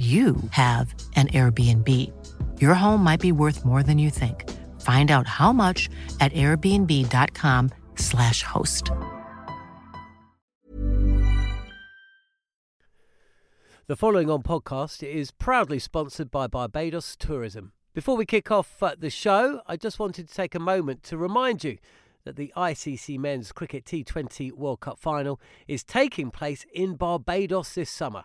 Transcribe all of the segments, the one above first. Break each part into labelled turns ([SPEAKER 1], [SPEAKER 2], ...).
[SPEAKER 1] you have an Airbnb. Your home might be worth more than you think. Find out how much at airbnb.com/slash host.
[SPEAKER 2] The following on podcast is proudly sponsored by Barbados Tourism. Before we kick off uh, the show, I just wanted to take a moment to remind you that the ICC Men's Cricket T20 World Cup final is taking place in Barbados this summer.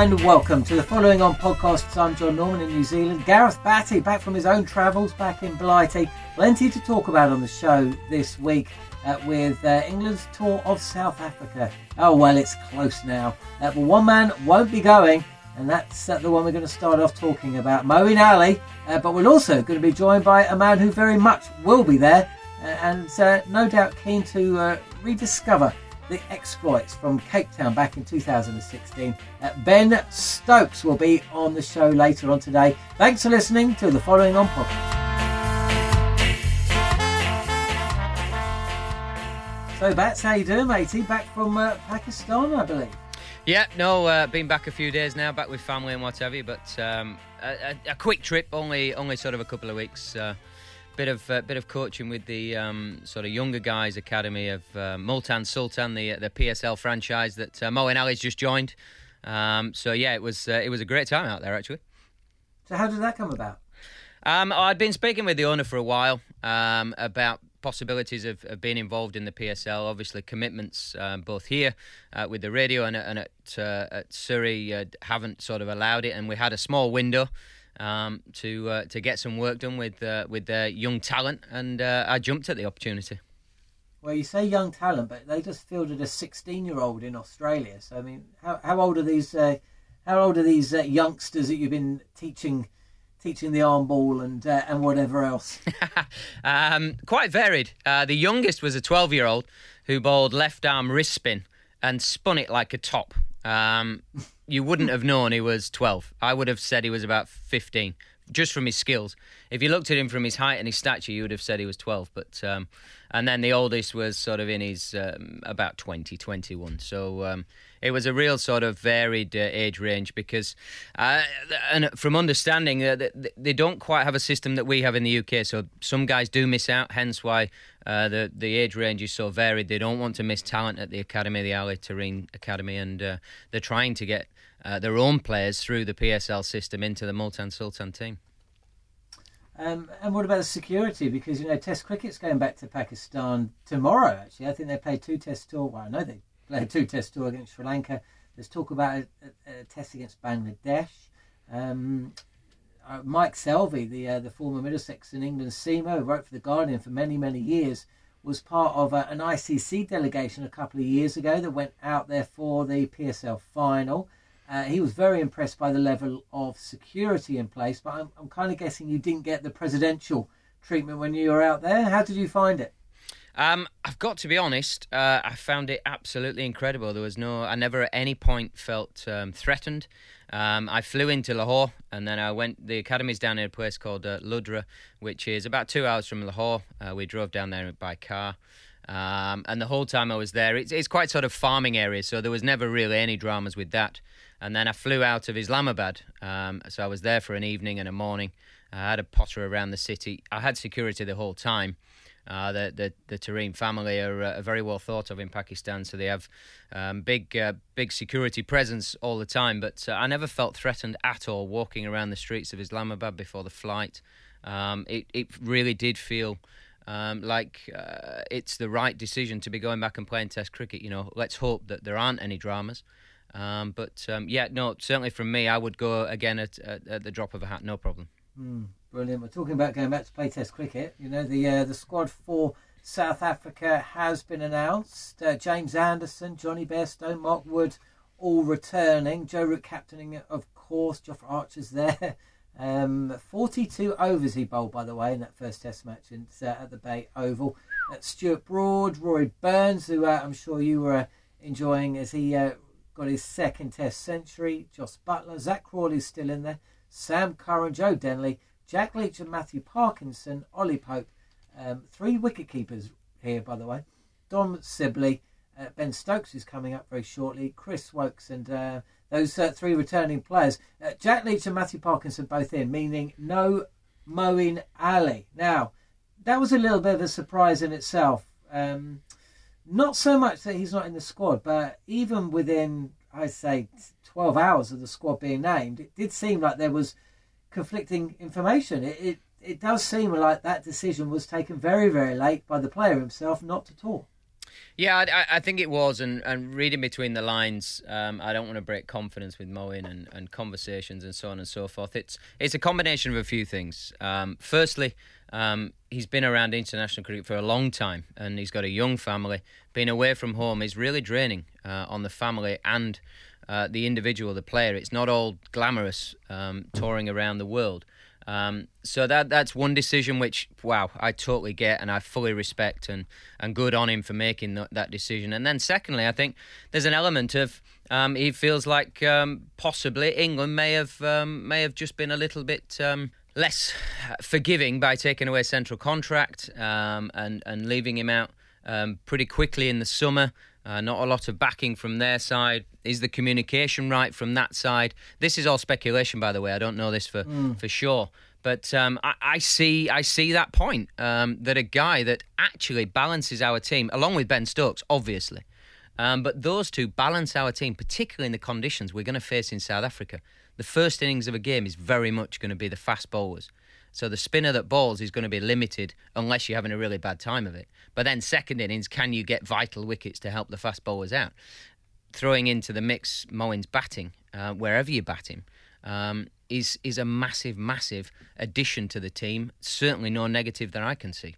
[SPEAKER 2] And welcome to the following on podcast. I'm John Norman in New Zealand. Gareth Batty back from his own travels back in Blighty. Plenty to talk about on the show this week uh, with uh, England's tour of South Africa. Oh well, it's close now. Uh, but one man won't be going, and that's uh, the one we're going to start off talking about, Moeen Ali. Uh, but we're also going to be joined by a man who very much will be there, uh, and no doubt keen to rediscover the exploits from Cape Town back in 2016. Uh, ben Stokes will be on the show later on today. Thanks for listening to the following on podcast. So, Bats, how you doing, matey? Back from uh, Pakistan, I believe.
[SPEAKER 3] Yeah, no, uh, been back a few days now, back with family and what have you. But um, a, a, quick trip, only only sort of a couple of weeks. Uh, bit of uh, bit of coaching with the um, sort of younger guys academy of uh, Multan Sultan, the the PSL franchise that uh, Moeen Ali's just joined. Um, so yeah, it was uh, it was a great time out there actually.
[SPEAKER 2] So how did that come about?
[SPEAKER 3] Um, I'd been speaking with the owner for a while um, about possibilities of, of, being involved in the PSL. Obviously, commitments um, both here uh, with the radio and, and at, uh, at Surrey uh, haven't sort of allowed it, and we had a small window um, to uh, to get some work done with uh, with their young talent, and uh, I jumped at the opportunity.
[SPEAKER 2] Well, you say young talent, but they just fielded a 16-year-old in Australia. So, I mean, how, how old are these? Uh, how old are these uh, youngsters that you've been teaching? Teaching the arm ball and uh, and whatever else.
[SPEAKER 3] um, quite varied. the youngest was a 12-year-old who bowled left arm wrist spin and spun it like a top. Um, you wouldn't have known he was 12. I would have said he was about 15, just from his skills. If you looked at him from his height and his stature, you would have said he was 12. But um, and then the oldest was sort of in his um, about 20, 21. So um, it was a real sort of varied uh, age range because, uh, and from understanding, uh, they don't quite have a system that we have in the UK. So some guys do miss out. Hence why uh, the the age range is so varied. They don't want to miss talent at the academy, the Ali Tareen Academy, and uh, they're trying to get uh, their own players through the PSL system into the Multan Sultan team.
[SPEAKER 2] Um, and what about the security? Because you know, Test cricket's going back to Pakistan tomorrow. Actually, I think they played two Test tour. Well, I know they played two Test tour against Sri Lanka. There's talk about a, a, a test against Bangladesh. Um, uh, Mike Selvey, the uh, the former Middlesex and England seamer, wrote for the Guardian for many many years, was part of uh, an ICC delegation a couple of years ago that went out there for the PSL final. Uh, he was very impressed by the level of security in place, but I'm, I'm kind of guessing you didn't get the presidential treatment when you were out there. How did you find it?
[SPEAKER 3] Um, I've got to be honest. Uh, I found it absolutely incredible. There was no. I never at any point felt um, threatened. Um, I flew into Lahore and then I went. The academy's down in a place called uh, Lodhran, which is about two hours from Lahore. Uh, we drove down there by car. Um, and the whole time I was there, it's, it's quite sort of farming area, so there was never really any dramas with that. And then I flew out of Islamabad, um, so I was there for an evening and a morning. I had a potter around the city. I had security the whole time. Uh, the, the the Tareen family are, uh, very well thought of in Pakistan, so they have um, big uh, big security presence all the time. But uh, I never felt threatened at all walking around the streets of Islamabad before the flight. Um, it it really did feel. Um, like uh, it's the right decision to be going back and playing Test cricket. You know, let's hope that there aren't any dramas. Um, but um, yeah, no, certainly from me, I would go again at, at, at the drop of a hat, no problem.
[SPEAKER 2] Mm. Brilliant. We're talking about going back to play Test cricket. You know, the uh, the squad for South Africa has been announced. Uh, James Anderson, Jonny Bairstow, Mark Wood, all returning. Joe Root captaining, of course. Jofra Archer's there. Um, 42 overs he bowled, by the way, in that first Test match in, uh, at the Bay Oval. Uh, Stuart Broad, Rory Burns, who uh, I'm sure you were enjoying as he uh, got his second Test century. Jos Buttler, Zak Crawley's still in there. Sam Curran, Joe Denley, Jack Leach and Matthew Parkinson, Ollie Pope, um, three wicket keepers here, by the way. Dom Sibley, uh, Ben Stokes is coming up very shortly, Chris Woakes, and uh, those uh, three returning players. Uh, Jack Leach and Matthew Parkinson both in, meaning no Moeen Ali. Now, that was a little bit of a surprise in itself. Um, not so much that he's not in the squad, but even within, I'd say, 12 hours of the squad being named, it did seem like there was conflicting information. It, it, it does seem like that decision was taken very, very late by the player himself not to talk.
[SPEAKER 3] Yeah, I, I, think it was, and, and reading between the lines, um, I don't want to break confidence with Moeen and, and conversations and so on and so forth. It's it's a combination of a few things. Um, firstly, um, he's been around international cricket for a long time, and he's got a young family. Being away from home is really draining uh, on the family and uh, the individual, the player. It's not all glamorous um, touring around the world. Um, so that that's one decision which wow I totally get and I fully respect and and good on him for making th- that decision. And then secondly, I think there's an element of um, he feels like um, possibly England may have um, may have just been a little bit um, less forgiving by taking away central contract um, and and leaving him out pretty quickly in the summer. Uh, not a lot of backing from their side. Is the communication right from that side? This is all speculation, by the way. I don't know this for mm. for sure, but um, I, I, see I see that point um, that a guy that actually balances our team, along with Ben Stokes, obviously, um, but those two balance our team, particularly in the conditions we're going to face in South Africa. The first innings of a game is very much going to be the fast bowlers. So the spinner that bowls is going to be limited unless you're having a really bad time of it. But then second innings, can you get vital wickets to help the fast bowlers out? Throwing into the mix Moeen's batting, uh, wherever you bat him, um, is is a massive, massive addition to the team. Certainly no negative that I can see.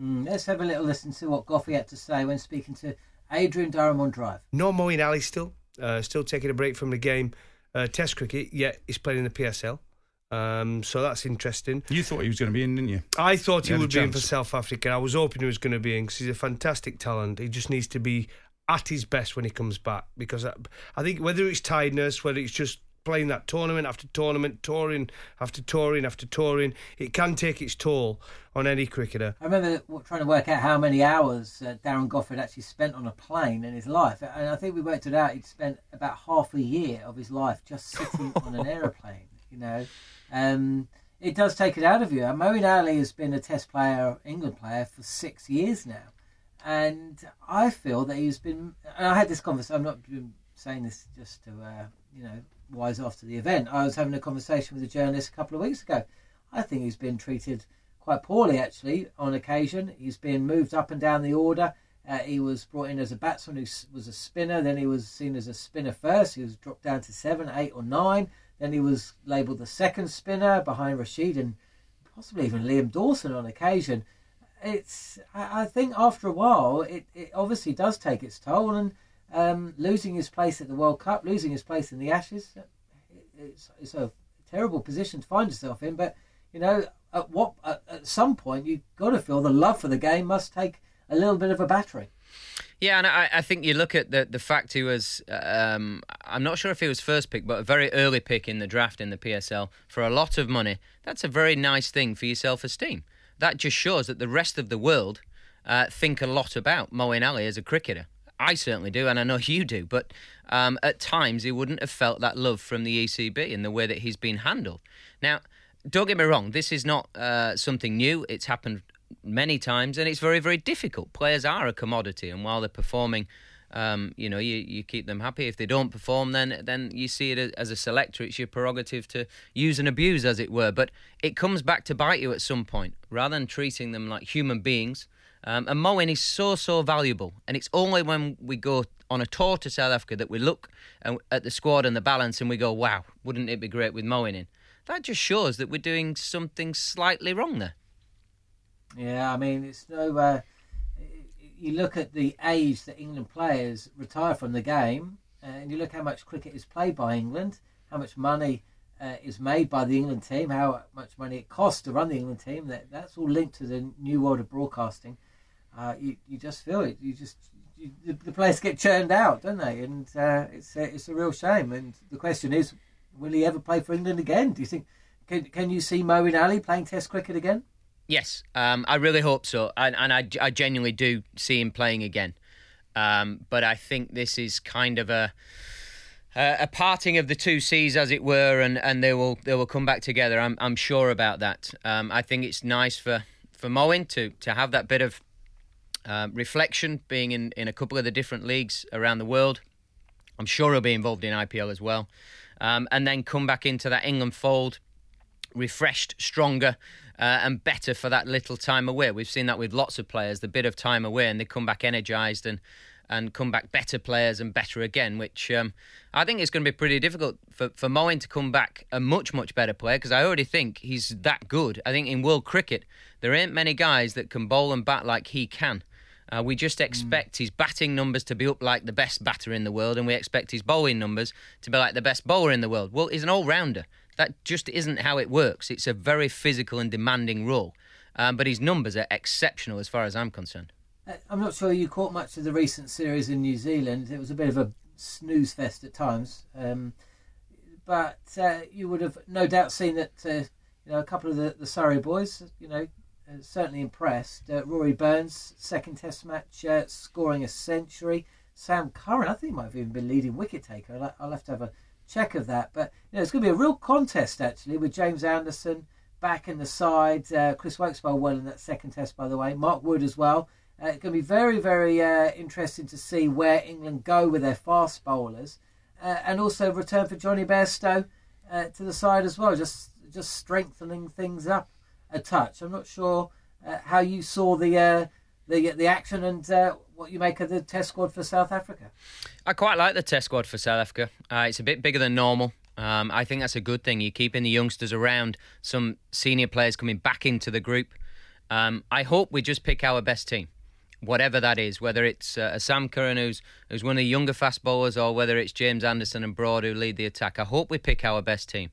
[SPEAKER 2] Mm, let's have a little listen to what Goughie had to say when speaking to Adrian Durham on Drive.
[SPEAKER 4] No Moeen Ali still, uh, still taking a break from the game. Uh, test cricket, yet he's playing in the PSL. Um, so that's interesting.
[SPEAKER 5] You thought he was going to be in, didn't you?
[SPEAKER 4] I thought he, he would be in for South Africa. I was hoping he was going to be in because he's a fantastic talent. He just needs to be at his best when he comes back because I, I think whether it's tiredness, whether it's just playing that tournament after tournament, touring after touring after touring, it can take its toll on any cricketer.
[SPEAKER 2] I remember trying to work out how many hours uh, Darren Goffin actually spent on a plane in his life, and I think we worked it out. He'd spent about half a year of his life just sitting on an aeroplane. You know, um, it does take it out of you. Moeen Ali has been a Test player, England player, for six years now, and I feel that he's been. I had this conversation. I'm not saying this just to uh, you know wise after the event. I was having a conversation with a journalist a couple of weeks ago. I think he's been treated quite poorly actually on occasion. He's been moved up and down the order. Uh, he was brought in as a batsman who was a spinner. Then he was seen as a spinner first. He was dropped down to seven, eight, or nine. Then he was labelled the second spinner behind Rashid and possibly even Liam Dawson on occasion. It's I, think after a while it, it obviously does take its toll and um, losing his place at the World Cup, losing his place in the Ashes, it's, it's a terrible position to find yourself in. But you know, at what at, at some point you've got to feel the love for the game must take a little bit of a battery.
[SPEAKER 3] Yeah, and I, I, think you look at the the fact he was. Um, I'm not sure if he was first pick, but a very early pick in the draft in the PSL for a lot of money. That's a very nice thing for your self esteem. That just shows that the rest of the world uh, think a lot about Moeen Ali as a cricketer. I certainly do, and I know you do. But um, at times, he wouldn't have felt that love from the ECB in the way that he's been handled. Now, don't get me wrong, this is not uh, something new. It's happened many times, and it's very, very difficult. Players are a commodity, and while they're performing, um, you know, you, you keep them happy. If they don't perform, then then you see it as a selector. It's your prerogative to use and abuse, as it were. But it comes back to bite you at some point, rather than treating them like human beings. Um, and Moeen is so so valuable, and it's only when we go on a tour to South Africa that we look at the squad and the balance, and we go, "Wow, wouldn't it be great with Moeen in?" That just shows that we're doing something slightly wrong there.
[SPEAKER 2] Yeah, I mean, it's no. Uh, you look at the age that England players retire from the game, and you look how much cricket is played by England, how much money uh, is made by the England team, how much money it costs to run the England team. That that's all linked to the new world of broadcasting. Uh, you you just feel it. You just you, the, the, players get churned out, don't they? And uh, it's a, it's a real shame. And the question is, will he ever play for England again? Do you think? Can can you see Moeen Ali playing Test cricket again?
[SPEAKER 3] Yes, um, I really hope so, and, and I, I genuinely do see him playing again. Um, but I think this is kind of a a parting of the two seas, as it were, and, and they will they will come back together. I'm I'm sure about that. Um, I think it's nice for for Moeen to to have that bit of uh, reflection, being in in a couple of the different leagues around the world. I'm sure he'll be involved in IPL as well, um, and then come back into that England fold, refreshed, stronger uh, and better for that little time away. We've seen that with lots of players, the bit of time away, and they come back energised and and come back better players and better again, which um, I think is going to be pretty difficult for, for Moeen to come back a much, much better player because I already think he's that good. I think in world cricket, there ain't many guys that can bowl and bat like he can. Uh, we just expect mm. his batting numbers to be up like the best batter in the world, and we expect his bowling numbers to be like the best bowler in the world. Well, he's an all rounder. That just isn't how it works. It's a very physical and demanding role. Um, but his numbers are exceptional as far as I'm concerned.
[SPEAKER 2] Uh, I'm not sure you caught much of the recent series in New Zealand. It was a bit of a snooze fest at times. Um, but uh, you would have no doubt seen that uh, you know a couple of the, the Surrey boys, you know, uh, certainly impressed. Uh, Rory Burns, second Test match, uh, scoring a century. Sam Curran, I think he might have even been leading wicket taker. I'll, I'll have to have a check of that. But you know, it's going to be a real contest actually with James Anderson back in the side. Uh, Chris Woakes well in that second test, by the way. Mark Wood as well. Uh, it's going to be very, very uh, interesting to see where England go with their fast bowlers, uh, and also return for Jonny Bairstow uh, to the side as well, just just strengthening things up a touch. I'm not sure uh, how you saw the the the action and what you make of the test squad for South Africa.
[SPEAKER 3] I quite like the test squad for South Africa. Uh, it's a bit bigger than normal. Um, I think that's a good thing. You're keeping the youngsters around, some senior players coming back into the group. Um, I hope we just pick our best team, whatever that is, whether it's uh, Sam Curran who's, who's one of the younger fast bowlers or whether it's James Anderson and Broad who lead the attack. I hope we pick our best team.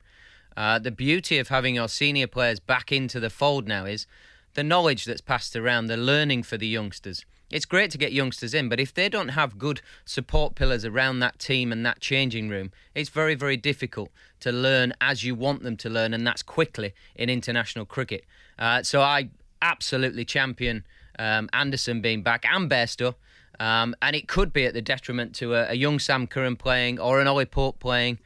[SPEAKER 3] Uh, the beauty of having your senior players back into the fold now is the knowledge that's passed around, the learning for the youngsters. It's great to get youngsters in, but if they don't have good support pillars around that team and that changing room, it's very, very difficult to learn as you want them to learn, and that's quickly in international cricket. Uh, so I absolutely champion um, Anderson being back and Bairstow. Um, and it could be at the detriment to a, a young Sam Curran playing or an Ollie Pope playing.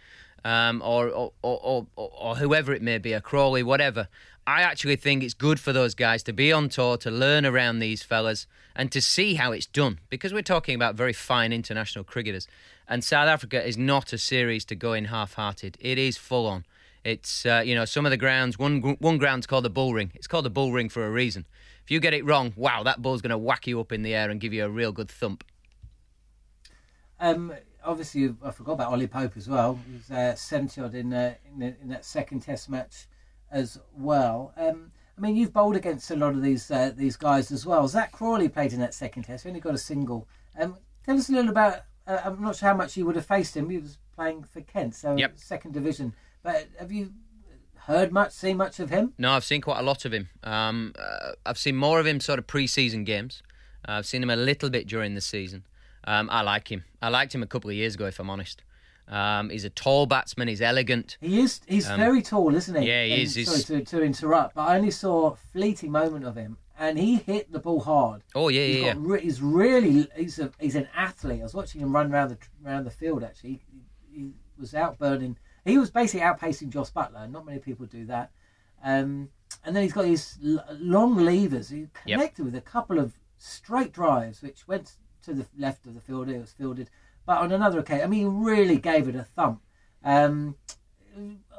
[SPEAKER 3] Um, or, or, or, or whoever it may be, a Crawley, whatever. I actually think it's good for those guys to be on tour, to learn around these fellas, and to see how it's done. Because we're talking about very fine international cricketers. And South Africa is not a series to go in half hearted, it is full on. It's, uh, you know, some of the grounds, one, one ground's called the bull ring. It's called the bull ring for a reason. If you get it wrong, wow, that ball's going to whack you up in the air and give you a real good thump.
[SPEAKER 2] Um, obviously, I forgot about Ollie Pope as well. He was uh, 70 odd in, uh, in, in that second test match as well. Um, I mean, you've bowled against a lot of these uh, these guys as well. Zak Crawley played in that second test. He only got a single. Um, tell us a little about. Uh, I'm not sure how much you would have faced him. He was playing for Kent, so
[SPEAKER 3] yep.
[SPEAKER 2] second division. But have you heard much, seen much of him?
[SPEAKER 3] No, I've seen quite a lot of him. Um, uh, I've seen more of him sort of pre-season games. Uh, I've seen him a little bit during the season. Um, I like him. I liked him a couple of years ago, if I'm honest. Um, he's a tall batsman. He's elegant.
[SPEAKER 2] He is. He's um, very tall, isn't he?
[SPEAKER 3] Yeah, he is.
[SPEAKER 2] Sorry to, to interrupt, but I only saw a fleeting moment of him, and he hit the ball hard.
[SPEAKER 3] Oh yeah, he's yeah,
[SPEAKER 2] yeah. he's really. He's a. He's an athlete. I was watching him run around the around the field. Actually, he, he was outburning. He was basically outpacing Jos Buttler. Not many people do that. Um, and then he's got his long levers. He connected yep. with a couple of straight drives, which went to the left of the field. It was fielded but on another occasion, I mean, he really gave it a thump. Um,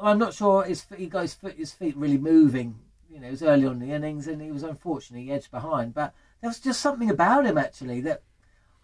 [SPEAKER 2] I'm not sure his, he got his, foot, his feet really moving. You know, it was early on in the innings, and he was unfortunately edged behind. But there was just something about him actually that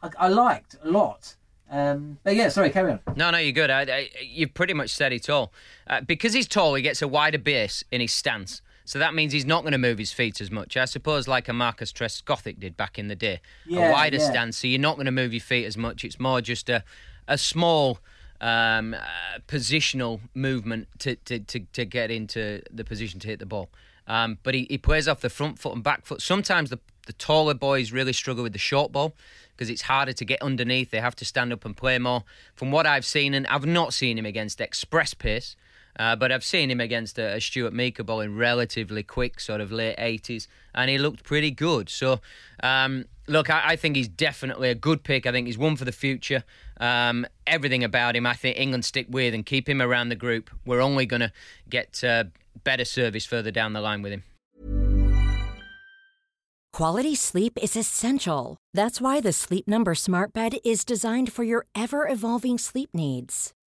[SPEAKER 2] I, I liked a lot. Um, but yeah, sorry, carry on.
[SPEAKER 3] No, no, you're good. I, I, you've pretty much said it all. Uh, because he's tall, he gets a wider base in his stance. So that means he's not going to move his feet as much. I suppose like a Marcus Trescothick did back in the day. Yeah, a wider yeah. stance, so you're not going to move your feet as much. It's more just a, a small um, uh, positional movement to, to, to, to, get into the position to hit the ball. Um, but he, he plays off the front foot and back foot. Sometimes the, the taller boys really struggle with the short ball because it's harder to get underneath. They have to stand up and play more. From what I've seen, and I've not seen him against express pace, uh, but I've seen him against a, a Stuart Meaker ball in relatively quick, sort of late 80s, and he looked pretty good. So, um, look, I, I, think he's definitely a good pick. I think he's one for the future. Um, everything about him, I think England stick with and keep him around the group. We're only going to get uh, better service further down the line with him.
[SPEAKER 5] Quality sleep is essential. That's why the Sleep Number Smart Bed is designed for your ever evolving sleep needs.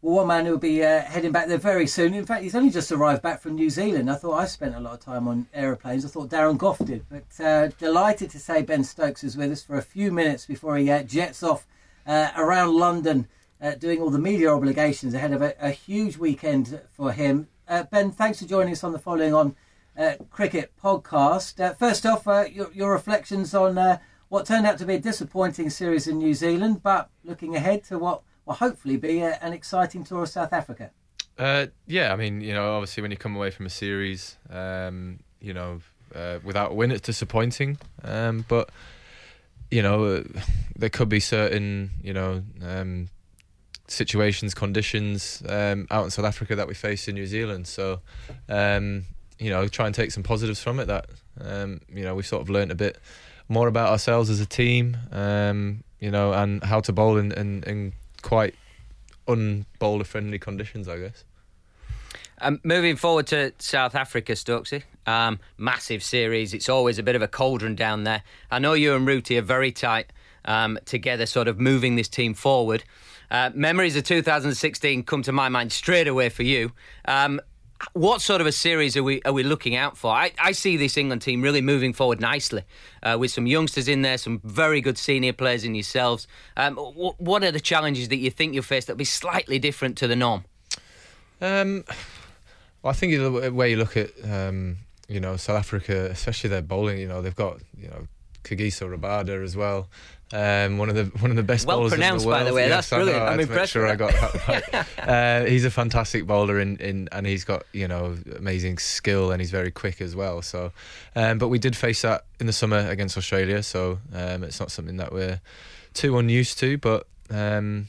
[SPEAKER 2] Well, one man who will be uh, heading back there very soon. In fact, he's only just arrived back from New Zealand. I thought I spent a lot of time on aeroplanes. I thought Darren Gough did. But uh, delighted to say Ben Stokes is with us for a few minutes before he uh, jets off uh, around London, uh, doing all the media obligations ahead of a, a huge weekend for him. Uh, ben, thanks for joining us on the following on cricket podcast. first off, your, your, reflections on what turned out to be a disappointing series in New Zealand, but looking ahead to what will hopefully be a, an exciting tour of South Africa.
[SPEAKER 6] Uh, yeah, I mean, you know, obviously when you come away from a series, um, you know, uh, without a win, it's disappointing. Um, but you know, uh, there could be certain, you know, um, situations, conditions um, out in South Africa that we face in New Zealand. So, um, you know, try and take some positives from it. That um, you know, we've sort of learned a bit more about ourselves as a team. you know, and how to bowl in, in, in quite unbowler friendly conditions, I guess.
[SPEAKER 3] Um, moving forward to South Africa, Stokesy. Um, massive series. It's always a bit of a cauldron down there. I know you and Rooty are very tight um, together, sort of moving this team forward. Uh, memories of 2016 come to my mind straight away for you. Um, what sort of a series are we are we looking out for? I, I see this England team really moving forward nicely, uh, with some youngsters in there, some very good senior players in yourselves. Um, what, what are the challenges that you think you'll face that'll be slightly different to the norm?
[SPEAKER 6] Um, well, I think the way you look at um, you know South Africa, especially their bowling, you know they've got you know Kagiso Rabada as well. Um, one of the one of the best
[SPEAKER 3] well
[SPEAKER 6] bowlers
[SPEAKER 3] pronounced,
[SPEAKER 6] in the world.
[SPEAKER 3] by the way.
[SPEAKER 6] Yes,
[SPEAKER 3] That's brilliant.
[SPEAKER 6] I
[SPEAKER 3] I'm impressed.
[SPEAKER 6] Sure, I got that right. uh, he's a fantastic bowler, in, in and he's got you know amazing skill, and he's very quick as well. So, um, but we did face that in the summer against Australia, so um, it's not something that we're too unused to. But um,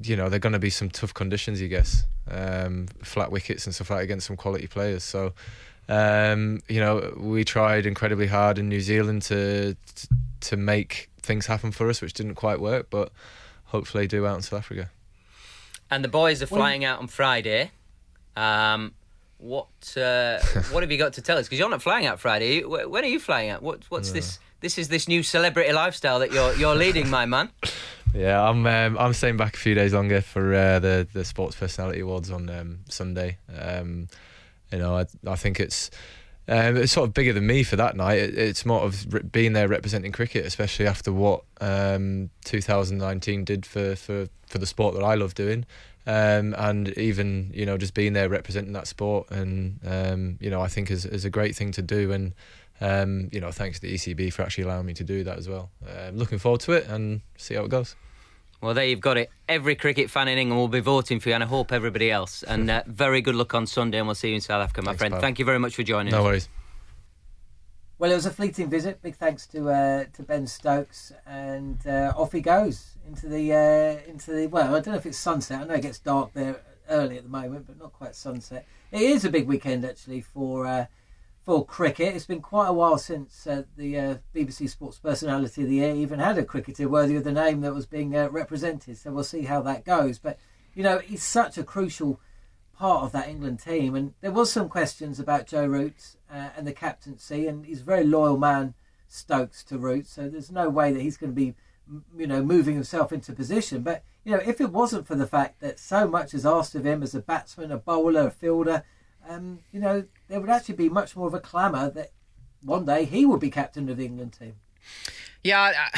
[SPEAKER 6] you know, they're going to be some tough conditions, I guess, um, flat wickets and stuff like that against some quality players. So. Um, you know, we tried incredibly hard in New Zealand to to make things happen for us, which didn't quite work, but hopefully do out in South Africa.
[SPEAKER 3] And the boys are flying out on Friday. Um, what uh, what have you got to tell us? Because you're not flying out Friday. When are you flying out? What, what's this? This is this new celebrity lifestyle that you're you're leading, my man.
[SPEAKER 6] Yeah, I'm um, I'm staying back a few days longer for uh, the the Sports Personality Awards on um, Sunday. Um, you know, I I think it's. Um, it's sort of bigger than me for that night. It, it's more of re- being there representing cricket, especially after what um, 2019 did for, for, for the sport that I love doing. Um, and even you know just being there representing that sport and um, you know I think is, is a great thing to do and um, you know thanks to the ECB for actually allowing me to do that as well. Um, looking forward to it and see how it goes.
[SPEAKER 3] Well, there you've got it. Every cricket fan in England will be voting for you, and I hope everybody else. And uh, very good luck on Sunday, and we'll see you in South Africa, my
[SPEAKER 6] Thanks,
[SPEAKER 3] friend.
[SPEAKER 6] pal.
[SPEAKER 3] Thank you very much for joining
[SPEAKER 6] No
[SPEAKER 3] us.
[SPEAKER 6] No worries.
[SPEAKER 2] Well, it was a fleeting visit. Big thanks to uh, to Ben Stokes, and uh, off he goes into the uh, into the. Well, I don't know if it's sunset. I know it gets dark there early at the moment, but not quite sunset. It is a big weekend actually for uh, for cricket. It's been quite a while since uh, the uh, BBC Sports Personality of the Year even had a cricketer worthy of the name that was being uh, represented. So we'll see how that goes. But you know, he's such a crucial part of that England team. And there was some questions about Joe Root uh, and the captaincy, and he's a very loyal man, Stokes to Root. So there's no way that he's going to be, you know, moving himself into position. But you know, if it wasn't for the fact that so much is asked of him as a batsman, a bowler, a fielder, um, you know, there would actually be much more of a clamour that one day he would be captain of the England team.
[SPEAKER 3] Yeah,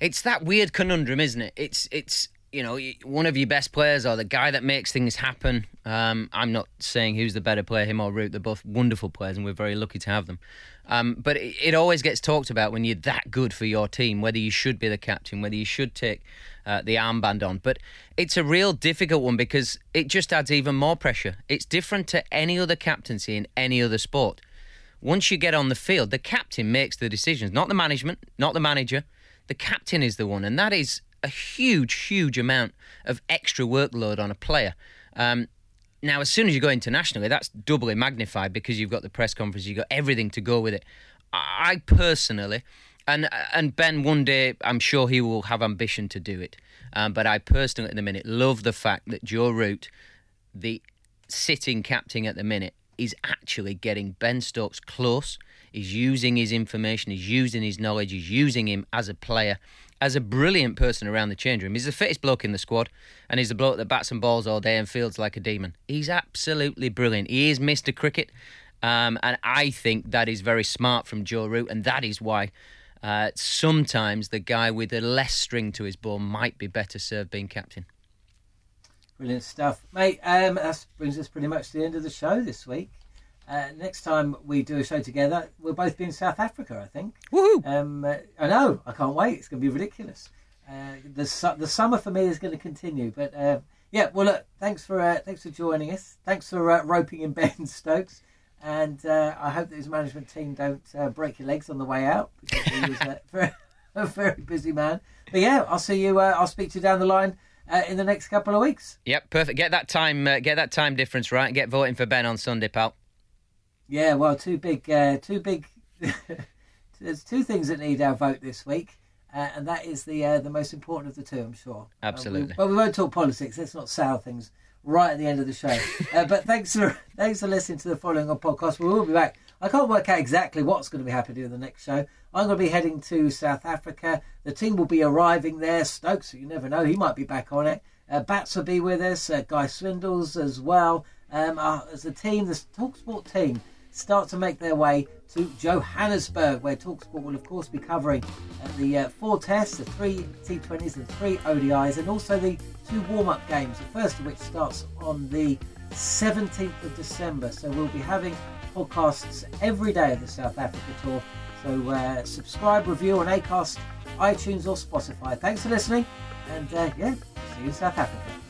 [SPEAKER 3] it's that weird conundrum, isn't it? It's it's you know one of your best players or the guy that makes things happen. Um, I'm not saying who's the better player, him or Root. They're both wonderful players, and we're very lucky to have them. Um, but it, it always gets talked about when you're that good for your team, whether you should be the captain, whether you should take uh, the armband on. But it's a real difficult one because it just adds even more pressure. It's different to any other captaincy in any other sport. Once you get on the field, the captain makes the decisions, not the management, not the manager. The captain is the one, and that is a huge, huge amount of extra workload on a player. Um, now, as soon as you go internationally, that's doubly magnified because you've got the press conference, you've got everything to go with it. I personally, and and Ben, one day I'm sure he will have ambition to do it. Um, but I personally, at the minute, love the fact that Joe Root, the sitting captain at the minute, is actually getting Ben Stokes close. He's using his information, he's using his knowledge, he's using him as a player, as a brilliant person around the change room. He's the fittest bloke in the squad, and he's the bloke that bats and balls all day and feels like a demon. He's absolutely brilliant. He is Mr. Cricket, um, and I think that is very smart from Joe Root, and that is why. Uh, sometimes the guy with a less string to his bow might be better served being captain.
[SPEAKER 2] Brilliant stuff, mate. Um, that brings us pretty much to the end of the show this week. Uh, next time we do a show together, we'll both be in South Africa, I think.
[SPEAKER 3] Woohoo!
[SPEAKER 2] Um, uh, I know. I can't wait. It's going to be ridiculous. Uh, the su- the summer for me is going to continue, but uh, yeah. Well, look. Thanks for uh, thanks for joining us. Thanks for uh, roping in Ben Stokes, and uh, I hope that his management team don't uh, break your legs on the way out because he was uh, very, a very busy man. But yeah, I'll see you. Uh, I'll speak to you down the line uh, in the next couple of weeks.
[SPEAKER 3] Yep, perfect. Get that time, uh, get that time difference right. Get voting for Ben on Sunday, pal.
[SPEAKER 2] Yeah, well, two big, uh, two big. There's two things that need our vote this week, uh, and that is the uh, the most important of the two, I'm sure. Uh, we-
[SPEAKER 3] Absolutely.
[SPEAKER 2] but we won't talk politics. Let's not sour things right at the end of the show. uh, but thanks for thanks for listening to the following on podcast. We will be back. I can't work out exactly what's going to be happening in the next show. I'm going to be heading to South Africa. The team will be arriving there. Stokes, you never know, he might be back on it. Uh, Bats will be with us. Uh, Guy Swindles as well. Um, uh, as a team, the Talksport team start to make their way to Johannesburg, where Talksport will, of course, be covering uh, the uh, four tests, the three T20s, and three ODIs, and also the two warm up games, the first of which starts on the 17th of December. So we'll be having podcasts every day of the South Africa tour. So uh, subscribe, review on Acast, iTunes, or Spotify. Thanks for listening, and uh, yeah, see you in South Africa.